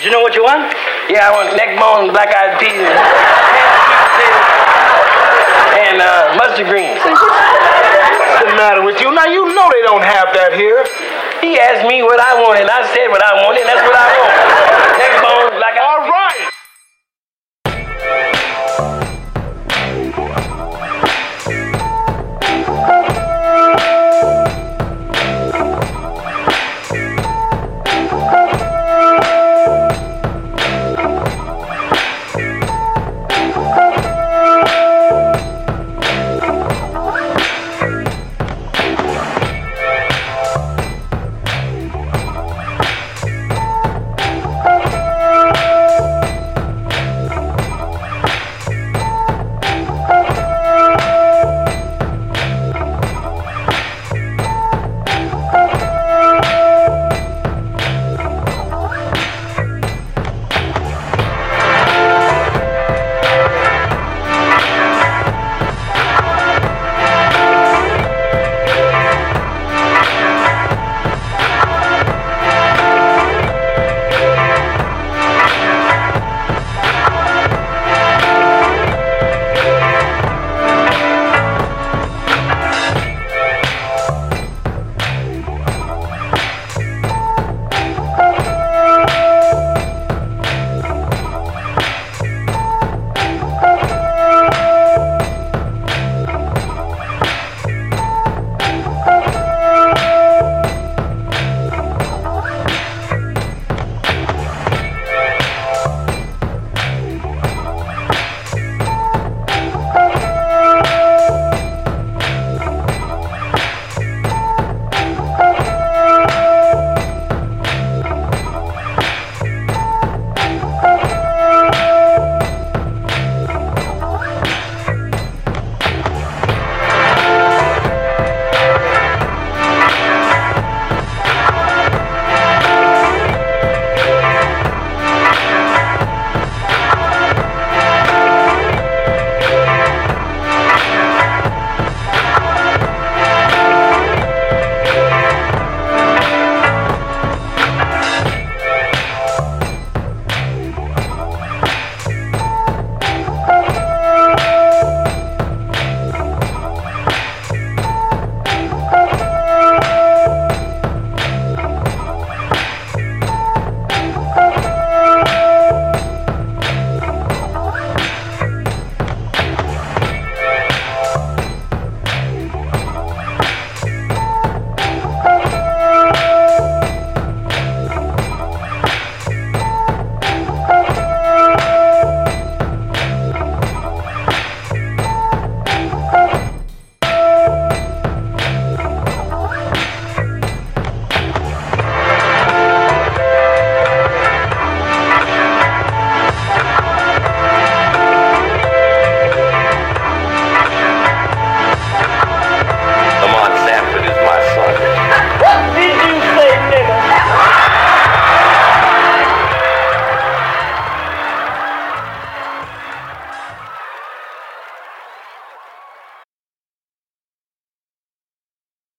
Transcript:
Do you know what you want? Yeah, I want neck bone, black eyed peas, and, and uh, mustard greens. What's the matter with you? Now, you know they don't have that here. He asked me what I wanted, and I said what I wanted, and that's what I want.